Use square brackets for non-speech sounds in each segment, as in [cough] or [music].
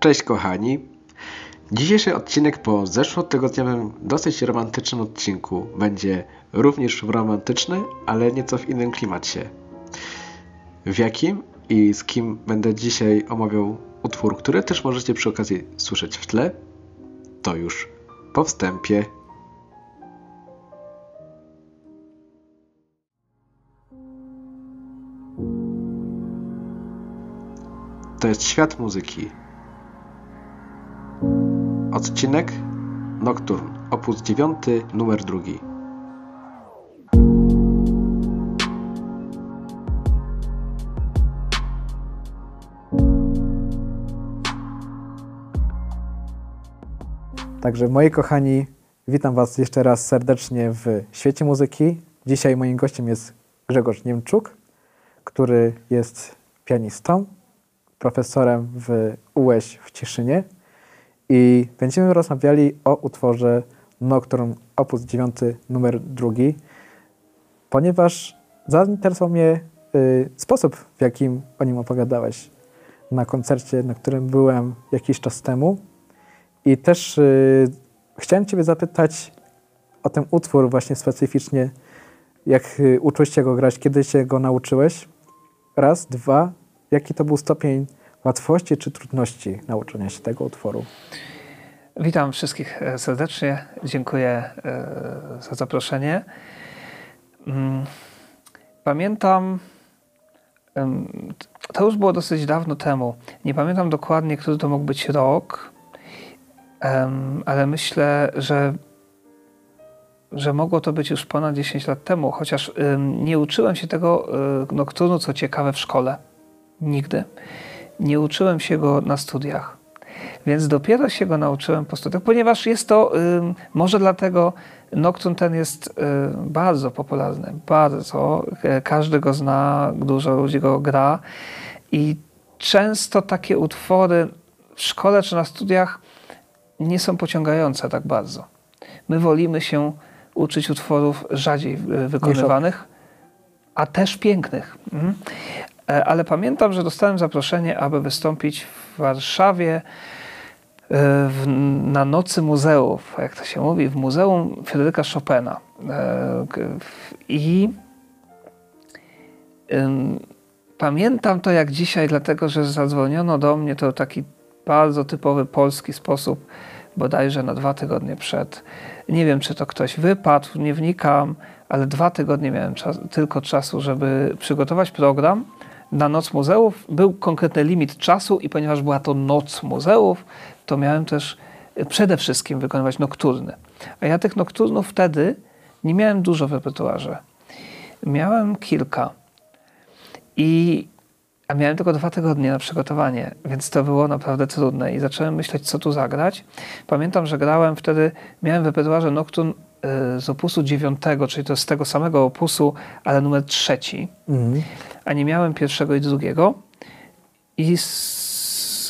Cześć kochani. Dzisiejszy odcinek po zeszłotygodniowym dosyć romantycznym odcinku będzie również romantyczny, ale nieco w innym klimacie. W jakim i z kim będę dzisiaj omawiał utwór, który też możecie przy okazji słyszeć w tle, to już po wstępie. To jest świat muzyki. Odcinek Nocturne, opus 9, numer drugi. Także moi kochani, witam Was jeszcze raz serdecznie w świecie muzyki. Dzisiaj moim gościem jest Grzegorz Niemczuk, który jest pianistą, profesorem w UŚ w Cieszynie i będziemy rozmawiali o utworze Nocturne op. 9 numer drugi, ponieważ zainteresował mnie y, sposób, w jakim o nim opowiadałeś na koncercie, na którym byłem jakiś czas temu. I też y, chciałem Ciebie zapytać o ten utwór właśnie specyficznie, jak y, uczyłeś się go grać, kiedy się go nauczyłeś? Raz, dwa, jaki to był stopień łatwości czy trudności nauczenia się tego utworu? Witam wszystkich e, serdecznie. Dziękuję e, za zaproszenie. Mm, pamiętam, to już było dosyć dawno temu. Nie pamiętam dokładnie, który to mógł być rok, ale myślę, że, że mogło to być już ponad 10 lat temu, chociaż nie uczyłem się tego nokturnu, co ciekawe, w szkole. Nigdy. Nie uczyłem się go na studiach. Więc dopiero się go nauczyłem po studiach, ponieważ jest to, może dlatego Nocturne ten jest y, bardzo popularny, bardzo. Każdy go zna, dużo ludzi go gra i często takie utwory w szkole czy na studiach nie są pociągające tak bardzo. My wolimy się uczyć utworów rzadziej wykonywanych, a też pięknych. Mhm. E, ale pamiętam, że dostałem zaproszenie, aby wystąpić w Warszawie e, w, na Nocy Muzeów, jak to się mówi, w Muzeum Fryderyka Chopina. E, I pamiętam to jak dzisiaj, dlatego że zadzwoniono do mnie to taki bardzo typowy polski sposób, bodajże na dwa tygodnie przed. Nie wiem, czy to ktoś wypadł, nie wnikam, ale dwa tygodnie miałem czas, tylko czasu, żeby przygotować program na Noc Muzeów był konkretny limit czasu i ponieważ była to Noc Muzeów, to miałem też e, przede wszystkim wykonywać nokturny. A ja tych nokturnów wtedy nie miałem dużo w repertuarze. Miałem kilka. I a miałem tylko dwa tygodnie na przygotowanie, więc to było naprawdę trudne i zacząłem myśleć, co tu zagrać. Pamiętam, że grałem wtedy, miałem w repertuarze e, z opusu dziewiątego, czyli to z tego samego opusu, ale numer trzeci. Mhm a nie miałem pierwszego i drugiego. I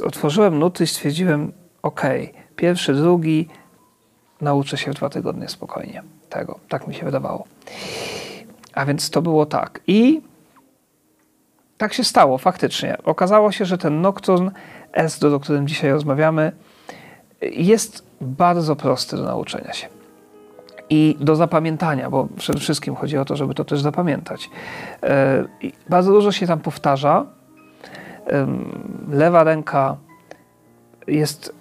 otworzyłem nuty i stwierdziłem, ok, pierwszy, drugi, nauczę się w dwa tygodnie spokojnie tego. Tak mi się wydawało. A więc to było tak. I tak się stało faktycznie. Okazało się, że ten Nocturne S, o którym dzisiaj rozmawiamy, jest bardzo prosty do nauczenia się i do zapamiętania, bo przede wszystkim chodzi o to, żeby to też zapamiętać. E, bardzo dużo się tam powtarza. Lewa ręka jest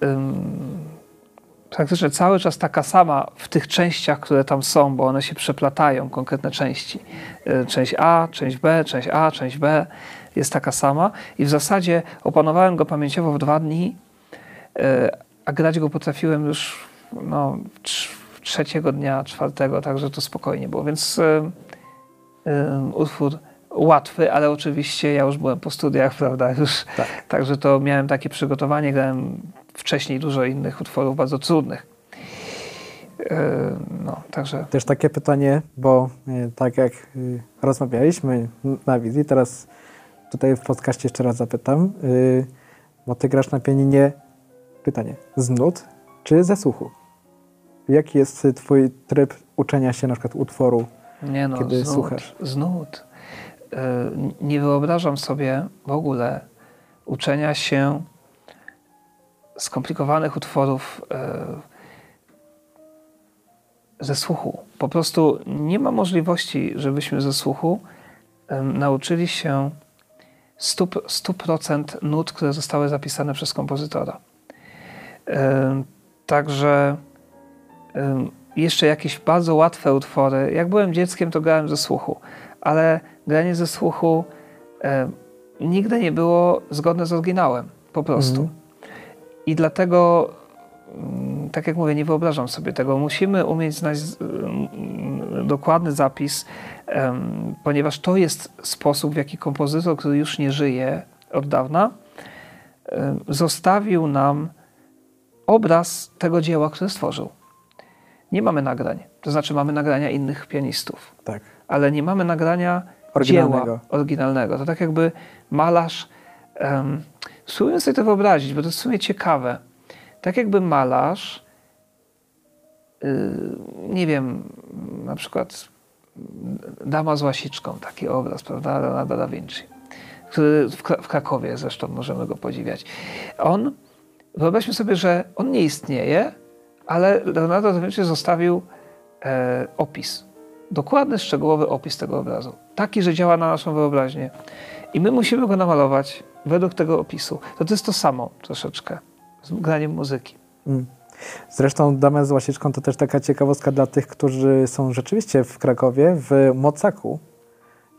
praktycznie cały czas taka sama w tych częściach, które tam są, bo one się przeplatają, konkretne części. E, część A, część B, część A, część B jest taka sama i w zasadzie opanowałem go pamięciowo w dwa dni, e, a grać go potrafiłem już no, trzeciego dnia, czwartego, także to spokojnie było. Więc y, y, utwór łatwy, ale oczywiście ja już byłem po studiach, [laughs] prawda, już, tak. także to miałem takie przygotowanie, grałem wcześniej dużo innych utworów bardzo trudnych. No, także... Też takie pytanie, bo tak jak rozmawialiśmy na wizji, teraz tutaj w podcaście jeszcze raz zapytam, bo ty grasz na pianinie, pytanie, z nut czy ze słuchu? Jaki jest twój tryb uczenia się na przykład utworu, nie no, kiedy z słuchasz? Z nut. E, nie wyobrażam sobie w ogóle uczenia się skomplikowanych utworów e, ze słuchu. Po prostu nie ma możliwości, żebyśmy ze słuchu nauczyli się 100%, 100% nut, które zostały zapisane przez kompozytora. Także jeszcze jakieś bardzo łatwe utwory. Jak byłem dzieckiem, to grałem ze słuchu, ale granie ze słuchu nigdy nie było zgodne z oryginałem, po prostu. Mm. I dlatego, mm, tak jak mówię, nie wyobrażam sobie tego. Musimy umieć znać mm, dokładny zapis, ponieważ to jest sposób, w jaki kompozytor, który już nie żyje od dawna, zostawił nam obraz tego dzieła, które stworzył. Nie mamy nagrań, to znaczy mamy nagrania innych pianistów, tak. ale nie mamy nagrania oryginalnego. dzieła oryginalnego. To tak jakby malarz. Um, spróbuję sobie to wyobrazić, bo to jest w sumie ciekawe. Tak jakby malarz, yy, nie wiem, na przykład Dama z łasiczką, taki obraz, prawda, Leonardo da Vinci, który w, w Krakowie zresztą możemy go podziwiać. On, wyobraźmy sobie, że on nie istnieje, ale Leonardo da Vinci zostawił e, opis, dokładny, szczegółowy opis tego obrazu. Taki, że działa na naszą wyobraźnię. I my musimy go namalować według tego opisu. To, to jest to samo troszeczkę z graniem muzyki. Mm. Zresztą Damę z Łasiczką to też taka ciekawostka dla tych, którzy są rzeczywiście w Krakowie. W Mocaku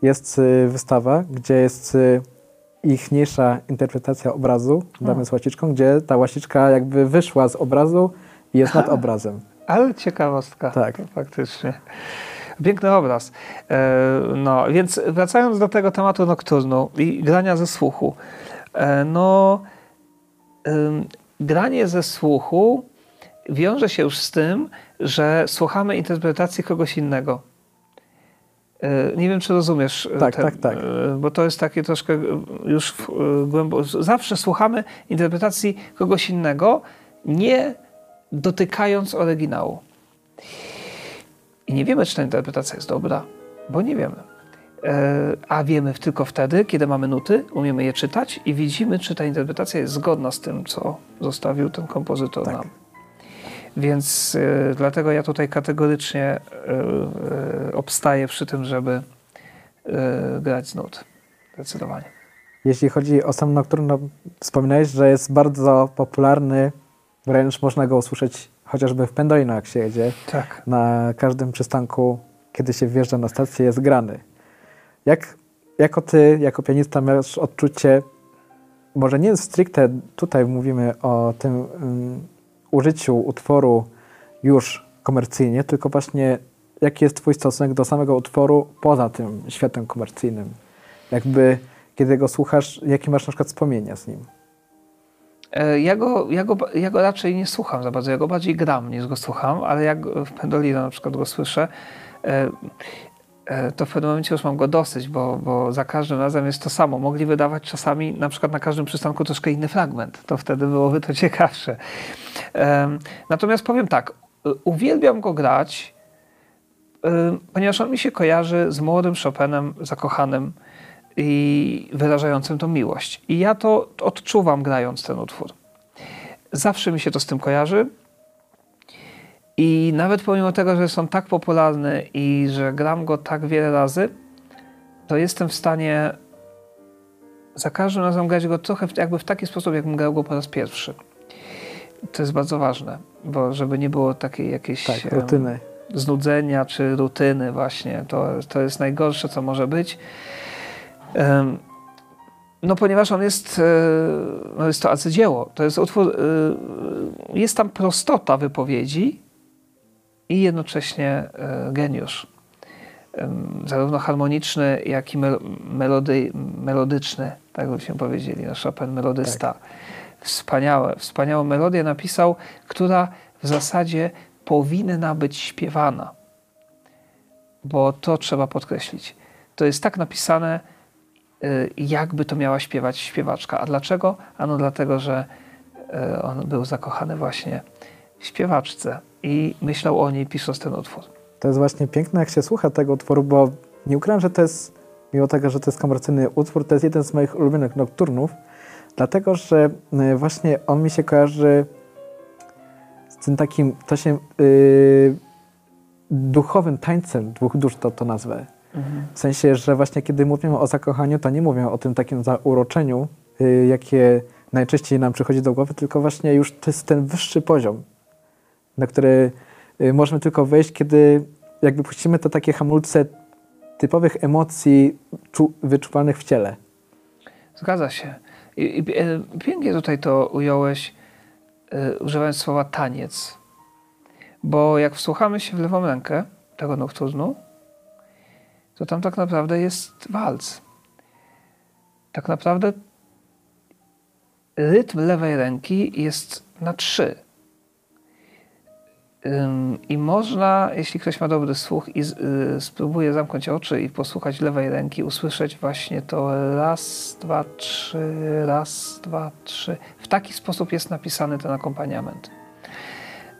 jest y, wystawa, gdzie jest y, ichniejsza interpretacja obrazu Damy z Łasiczką, gdzie ta łasiczka jakby wyszła z obrazu jest nad obrazem. Ale ciekawostka. Tak. Faktycznie. Piękny obraz. E, no, więc wracając do tego tematu nokturnu i grania ze słuchu. E, no, granie ze słuchu wiąże się już z tym, że słuchamy interpretacji kogoś innego. E, nie wiem, czy rozumiesz. Tak, ten, tak, tak. Bo to jest takie troszkę już głęboko. Zawsze słuchamy interpretacji kogoś innego, nie dotykając oryginału. I nie wiemy, czy ta interpretacja jest dobra, bo nie wiemy. E, a wiemy tylko wtedy, kiedy mamy nuty, umiemy je czytać i widzimy, czy ta interpretacja jest zgodna z tym, co zostawił ten kompozytor tak. nam. Więc y, dlatego ja tutaj kategorycznie y, y, obstaję przy tym, żeby grać z nut. Zdecydowanie. Jeśli chodzi o sam nocturne, no, wspominałeś, że jest bardzo popularny, wręcz można go usłyszeć chociażby w Pendolino, jak się jedzie, tak. na każdym przystanku, kiedy się wjeżdża na stację, jest grany. Jak, jako ty, jako pianista, masz odczucie, może nie stricte tutaj mówimy o tym um, użyciu utworu już komercyjnie, tylko właśnie jaki jest twój stosunek do samego utworu poza tym światem komercyjnym? Jakby, kiedy go słuchasz, jakie masz na przykład wspomnienia z nim? E, ja go, ja, go, ja go raczej nie słucham za bardzo, ja go bardziej gram niż go słucham, ale jak w Pendolino na przykład go słyszę, e, e, to w pewnym momencie już mam go dosyć, bo, bo za każdym razem jest to samo. Mogli wydawać czasami na przykład na każdym przystanku troszkę inny fragment. To wtedy byłoby to [laughs] ciekawsze. Natomiast powiem tak, uwielbiam go grać, ponieważ on mi się kojarzy z młodym Chopinem zakochanym, i wyrażającym tą miłość. I ja to odczuwam grając ten utwór. Zawsze mi się to z tym kojarzy. I nawet pomimo tego, że są tak popularny i że gram go tak wiele razy, to jestem w stanie za każdym razem grać go trochę jakby w taki sposób, jakbym grał go po raz pierwszy. To jest bardzo ważne, bo żeby nie było takiej jakiejś tak, rutyny. znudzenia czy rutyny właśnie. To, to jest najgorsze, co może być. No ponieważ on jest, e, no jest to arcydzieło. To jest utwór, e, jest tam prostota wypowiedzi i jednocześnie e, geniusz. Zarówno harmoniczny, jak i melody, melodyczny, tak byśmy powiedzieli, no Chopin melodysta. Tak. Wspaniałe, wspaniałą melodię napisał, która w zasadzie powinna być śpiewana. Bo to trzeba podkreślić. To jest tak napisane, jakby to miała śpiewać śpiewaczka. A dlaczego? Ano dlatego, że y, on był zakochany właśnie w śpiewaczce i myślał o niej pisząc ten utwór. To jest właśnie piękne, jak się słucha tego utworu, bo nie ukrywam, że to jest, mimo tego, że to jest komercyjny utwór, to jest jeden z moich ulubionych nokturnów, Dlatego, że y, właśnie on mi się kojarzy z tym takim, to się yy, duchowym tańcem dwóch dusz, to, to nazwę. W sensie, że właśnie kiedy mówimy o zakochaniu, to nie mówię o tym takim zauroczeniu, yy, jakie najczęściej nam przychodzi do głowy, tylko właśnie już to jest ten wyższy poziom, na który yy, możemy tylko wejść, kiedy jakby puścimy to takie hamulce typowych emocji czu, wyczuwanych w ciele. Zgadza się. I, i, e, pięknie tutaj to ująłeś, e, używając słowa taniec. Bo jak wsłuchamy się w lewą rękę tego nokturnu, to tam tak naprawdę jest walc. Tak naprawdę rytm lewej ręki jest na trzy. I można, jeśli ktoś ma dobry słuch i y, spróbuje zamknąć oczy i posłuchać lewej ręki, usłyszeć właśnie to raz, dwa, trzy, raz, dwa, trzy. W taki sposób jest napisany ten akompaniament.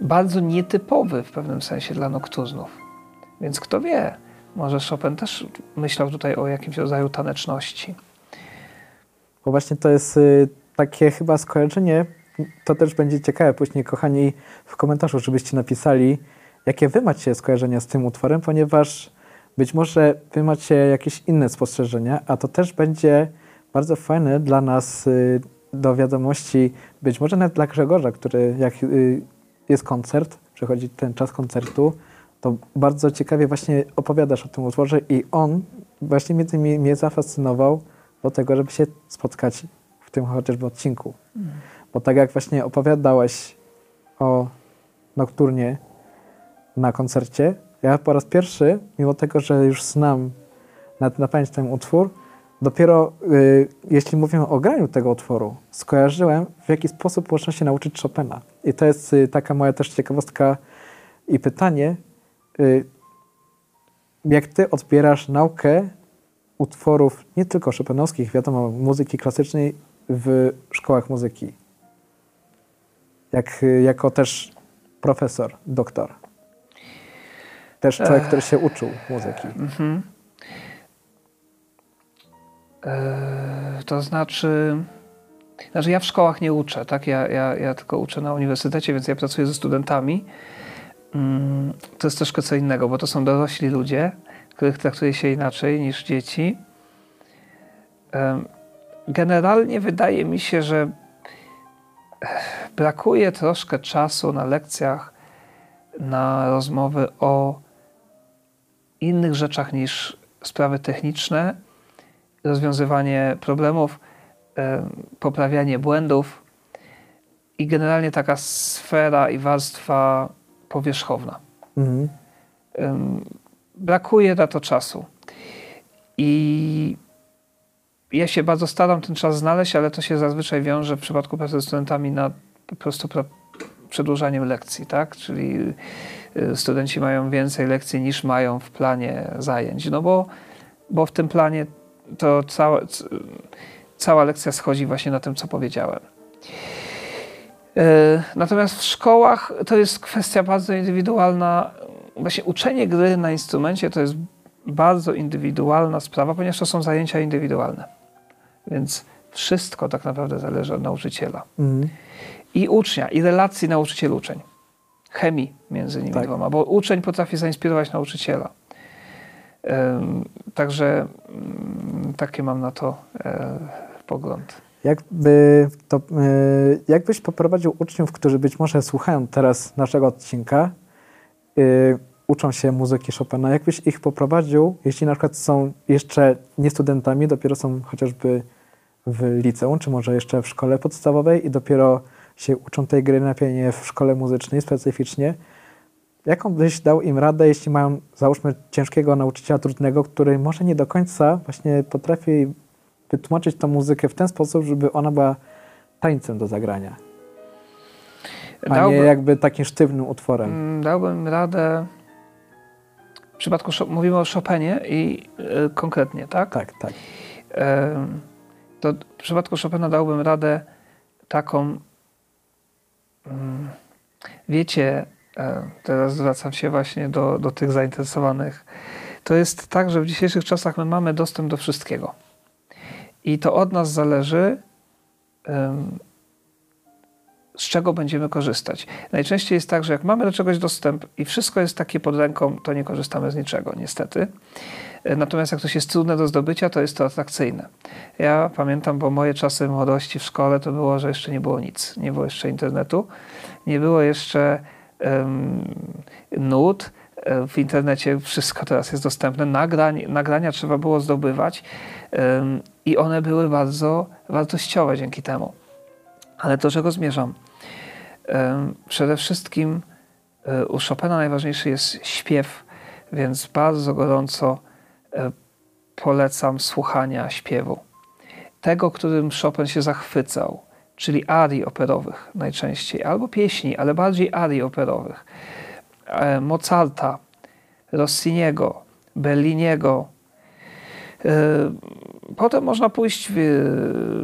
Bardzo nietypowy w pewnym sensie dla nokturnów. Więc kto wie, może Chopin też myślał tutaj o jakimś rodzaju taneczności. Bo właśnie to jest y, takie chyba skojarzenie, to też będzie ciekawe później, kochani, w komentarzu, żebyście napisali, jakie wy macie skojarzenia z tym utworem, ponieważ być może wy macie jakieś inne spostrzeżenia, a to też będzie bardzo fajne dla nas y, do wiadomości, być może nawet dla Grzegorza, który jak y, jest koncert, przychodzi ten czas koncertu, to bardzo ciekawie właśnie opowiadasz o tym utworze i on właśnie mnie, mnie, mnie zafascynował do tego, żeby się spotkać w tym chociażby odcinku. Mm. Bo tak jak właśnie opowiadałeś o nokturnie na koncercie, ja po raz pierwszy, mimo tego, że już znam na, na pamięć ten utwór, dopiero y, jeśli mówimy o graniu tego utworu, skojarzyłem, w jaki sposób można się nauczyć Chopina. I to jest y, taka moja też ciekawostka i pytanie, jak ty odbierasz naukę utworów nie tylko chopinowskich, wiadomo, muzyki klasycznej w szkołach muzyki? jak, jako też profesor, doktor. Też człowiek, który się uczył muzyki. Mhm. E, to znaczy, znaczy ja w szkołach nie uczę, tak? Ja, ja, ja tylko uczę na uniwersytecie, więc ja pracuję ze studentami. Mm, to jest troszkę co innego, bo to są dorośli ludzie, których traktuje się inaczej niż dzieci. Generalnie wydaje mi się, że brakuje troszkę czasu na lekcjach na rozmowy o innych rzeczach niż sprawy techniczne, rozwiązywanie problemów, poprawianie błędów i generalnie taka sfera i warstwa powierzchowna. Mhm. Brakuje na to czasu. I ja się bardzo staram ten czas znaleźć, ale to się zazwyczaj wiąże w przypadku pracy ze studentami na po prostu przedłużaniem lekcji, tak? Czyli y, studenci mają więcej lekcji niż mają w planie zajęć, no bo, bo w tym planie to cała, cała lekcja schodzi właśnie na tym, co powiedziałem. Y, natomiast w szkołach to jest kwestia bardzo indywidualna. Właśnie uczenie gry na instrumencie to jest bardzo indywidualna sprawa, ponieważ to są zajęcia indywidualne. Więc wszystko tak naprawdę zależy od nauczyciela. Mhm. I ucznia, i relacji nauczyciel-uczeń. Chemii między nimi tak. dwoma, bo uczeń potrafi zainspirować nauczyciela. Um, także um, takie mam na to e, pogląd. Jakby to, e, jakbyś poprowadził uczniów, którzy być może słuchają teraz naszego odcinka, e, uczą się muzyki Chopina, jakbyś ich poprowadził, jeśli na przykład są jeszcze nie studentami, dopiero są chociażby w liceum, czy może jeszcze w szkole podstawowej i dopiero się uczą tej gry na pianie w szkole muzycznej specyficznie. Jaką byś dał im radę, jeśli mają, załóżmy, ciężkiego nauczyciela trudnego, który może nie do końca właśnie potrafi wytłumaczyć tą muzykę w ten sposób, żeby ona była tańcem do zagrania, a dałbym, nie jakby takim sztywnym utworem? Mm, dałbym radę w przypadku, mówimy o Chopinie i y, konkretnie, tak? Tak, tak. Y, to w przypadku Chopina dałbym radę taką. Mm, wiecie, e, teraz zwracam się właśnie do, do tych zainteresowanych. To jest tak, że w dzisiejszych czasach my mamy dostęp do wszystkiego. I to od nas zależy, z czego będziemy korzystać. Najczęściej jest tak, że jak mamy do czegoś dostęp i wszystko jest takie pod ręką, to nie korzystamy z niczego, niestety. E, natomiast jak coś jest trudne do zdobycia, to jest to atrakcyjne. Ja pamiętam, bo moje czasy młodości w szkole to było, że jeszcze nie było nic. Nie było jeszcze internetu, nie było jeszcze um, nut. E, w internecie wszystko teraz jest dostępne. Nagrań, nagrania trzeba było zdobywać um, i one były bardzo wartościowe dzięki temu. Ale do czego zmierzam? Um, przede wszystkim e, u Chopina najważniejszy jest śpiew, więc bardzo gorąco E, polecam słuchania śpiewu. Tego, którym Chopin się zachwycał, czyli arii operowych najczęściej, albo pieśni, ale bardziej arii operowych. E, Mozarta, Rossiniego, Belliniego. E, potem można pójść w,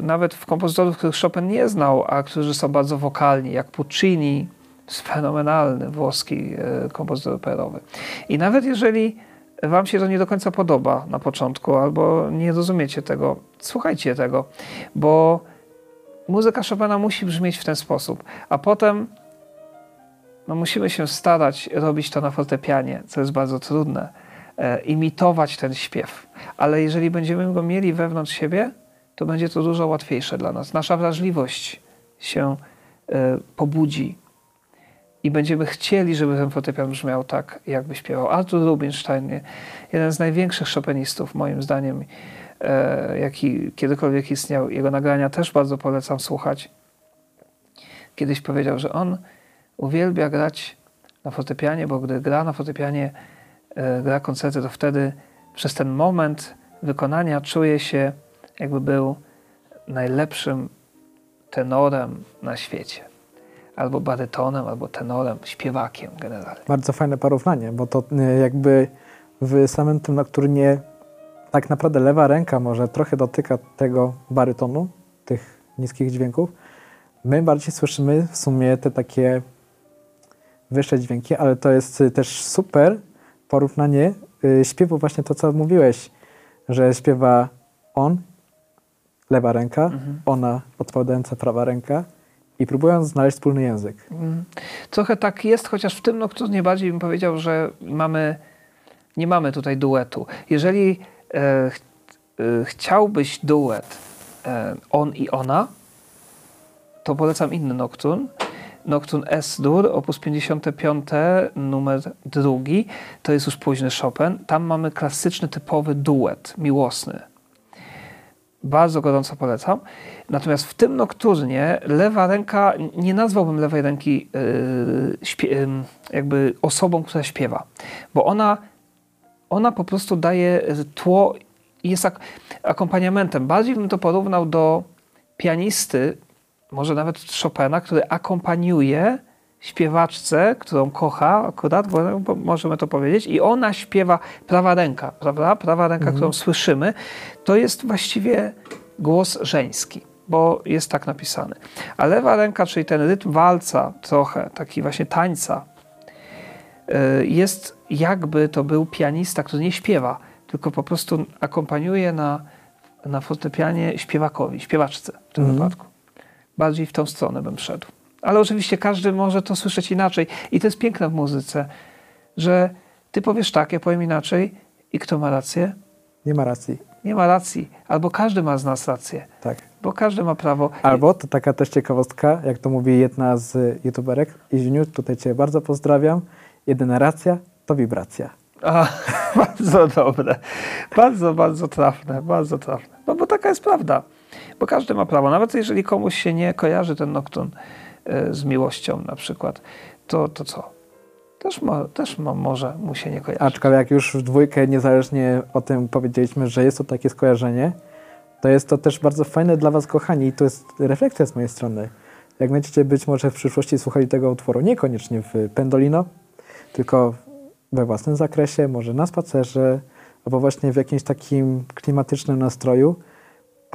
nawet w kompozytorów, których Chopin nie znał, a którzy są bardzo wokalni, jak Puccini, fenomenalny włoski kompozytor operowy. I nawet jeżeli Wam się to nie do końca podoba na początku, albo nie rozumiecie tego, słuchajcie tego, bo muzyka Chopina musi brzmieć w ten sposób, a potem no, musimy się starać robić to na fortepianie, co jest bardzo trudne, e, imitować ten śpiew. Ale jeżeli będziemy go mieli wewnątrz siebie, to będzie to dużo łatwiejsze dla nas. Nasza wrażliwość się e, pobudzi, i będziemy chcieli, żeby ten fortepian brzmiał tak, jakby śpiewał. Artur Rubinstein, jeden z największych chopinistów, moim zdaniem, e, jaki kiedykolwiek istniał. Jego nagrania też bardzo polecam słuchać. Kiedyś powiedział, że on uwielbia grać na fortepianie, bo gdy gra na fortepianie, e, gra koncerty, to wtedy przez ten moment wykonania czuje się, jakby był najlepszym tenorem na świecie albo barytonem, albo tenorem, śpiewakiem generalnie. Bardzo fajne porównanie, bo to y, jakby w samym tym nocturnie tak naprawdę lewa ręka może trochę dotyka tego barytonu, tych niskich dźwięków. My bardziej słyszymy w sumie te takie wyższe dźwięki, ale to jest też super porównanie y, śpiewu, właśnie to, co mówiłeś, że śpiewa on, lewa ręka, mhm. ona odpowiadająca prawa ręka i próbując znaleźć wspólny język. Mm. Trochę tak jest, chociaż w tym nocturnie bardziej bym powiedział, że mamy, nie mamy tutaj duetu. Jeżeli e, e, chciałbyś duet e, on i ona, to polecam inny nocturn. Nocturn S-dur, opus 55, numer drugi. To jest już późny Chopin. Tam mamy klasyczny, typowy duet miłosny bardzo gorąco polecam. Natomiast w tym nokturnie lewa ręka, nie nazwałbym lewej ręki yy, jakby osobą, która śpiewa, bo ona, ona po prostu daje tło jest ak akompaniamentem. Bardziej bym to porównał do pianisty, może nawet Chopina, który akompaniuje śpiewaczce, którą kocha akurat, bo, bo możemy to powiedzieć, i ona śpiewa prawa ręka, prawda? Prawa ręka, mhm. którą słyszymy, to jest właściwie głos żeński, bo jest tak napisany. A lewa ręka, czyli ten rytm walca trochę, taki właśnie tańca, y, jest jakby to był pianista, który nie śpiewa, tylko po prostu akompaniuje na, na fortepianie śpiewakowi, śpiewaczce w tym mhm. wypadku. Bardziej w tą stronę bym szedł. Ale oczywiście każdy może to słyszeć inaczej. I to jest piękne w muzyce, że ty powiesz tak, ja powiem inaczej i kto ma rację? Nie ma racji. Nie ma racji. Albo każdy ma z nas rację. Tak. Bo każdy ma prawo. Albo, to taka też ciekawostka, jak to mówi jedna z youtuberek, Iziuniu, tutaj cię bardzo pozdrawiam. Jedyna racja to wibracja. A, [laughs] bardzo dobre. Bardzo, bardzo trafne, bardzo trafne. No bo taka jest prawda. Bo każdy ma prawo. Nawet jeżeli komuś się nie kojarzy ten nocturn, E, z miłością na przykład, to, to co? Też, mo, też mo, może mu się nie kojarzyć. Aczkolwiek jak już w dwójkę niezależnie o tym powiedzieliśmy, że jest to takie skojarzenie, to jest to też bardzo fajne dla Was, kochani, i to jest refleksja z mojej strony. Jak będziecie być może w przyszłości słuchali tego utworu, niekoniecznie w Pendolino, tylko we własnym zakresie, może na spacerze, albo właśnie w jakimś takim klimatycznym nastroju,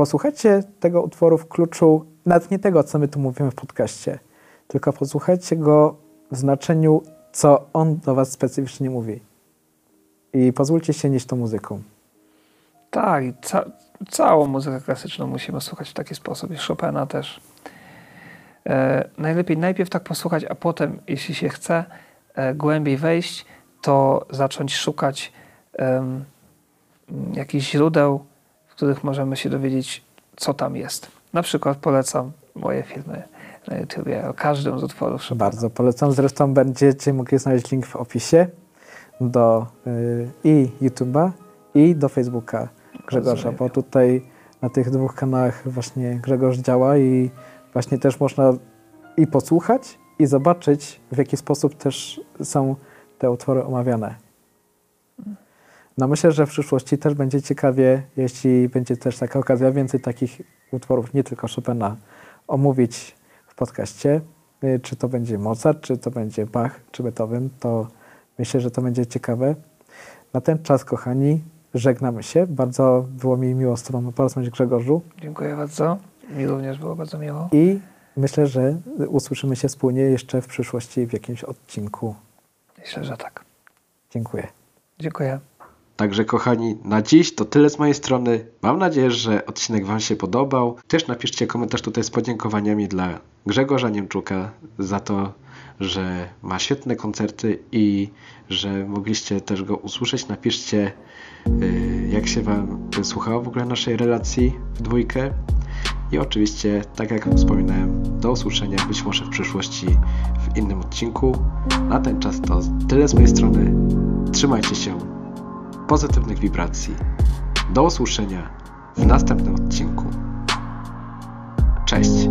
posłuchajcie tego utworu w kluczu nawet nie tego, co my tu mówimy w podcaście, tylko posłuchajcie go w znaczeniu, co on do was specyficznie mówi. I pozwólcie się nieść tą muzyką. Tak, i ca całą muzykę klasyczną musimy słuchać w taki sposób i Chopina też. E, najlepiej najpierw tak posłuchać, a potem, jeśli się chce e, głębiej wejść, to zacząć szukać um, jakichś źródeł, których możemy się dowiedzieć, co tam jest. Na przykład polecam moje filmy na YouTubie o każdym z utworów Chopina. Bardzo polecam. Zresztą będziecie mogli znaleźć link w opisie do y, i YouTube'a, i do Facebooka Grzegorza, bo tutaj na tych dwóch kanałach właśnie Grzegorz działa i właśnie też można i posłuchać, i zobaczyć, w jaki sposób też są te utwory omawiane. No myślę, że w przyszłości też będzie ciekawie, jeśli będzie też taka okazja, więcej takich utworów, nie tylko Chopina, omówić w podcaście. Y, czy to będzie Mozart, czy to będzie Bach, czy Beethoven, to myślę, że to będzie ciekawe. Na ten czas, kochani, żegnamy się. Bardzo było mi miło z Tobą porozmawiać, Grzegorzu. Dziękuję bardzo. Mi również było bardzo miło. I myślę, że usłyszymy się wspólnie jeszcze w przyszłości w jakimś odcinku. Myślę, że tak. Dziękuję. Dziękuję. Także kochani, na dziś to tyle z mojej strony. Mam nadzieję, że odcinek Wam się podobał. Też napiszcie komentarz tutaj z podziękowaniami dla Grzegorza Niemczuka za to, że ma świetne koncerty i że mogliście też go usłyszeć. Napiszcie, y, jak się Wam słuchało w ogóle naszej relacji w dwójkę. I oczywiście, tak jak wspominałem, do usłyszenia być może w przyszłości w innym odcinku. Na ten czas to tyle z mojej strony. Trzymajcie się. Pozytywnych wibracji. Do usłyszenia w następnym odcinku. Cześć.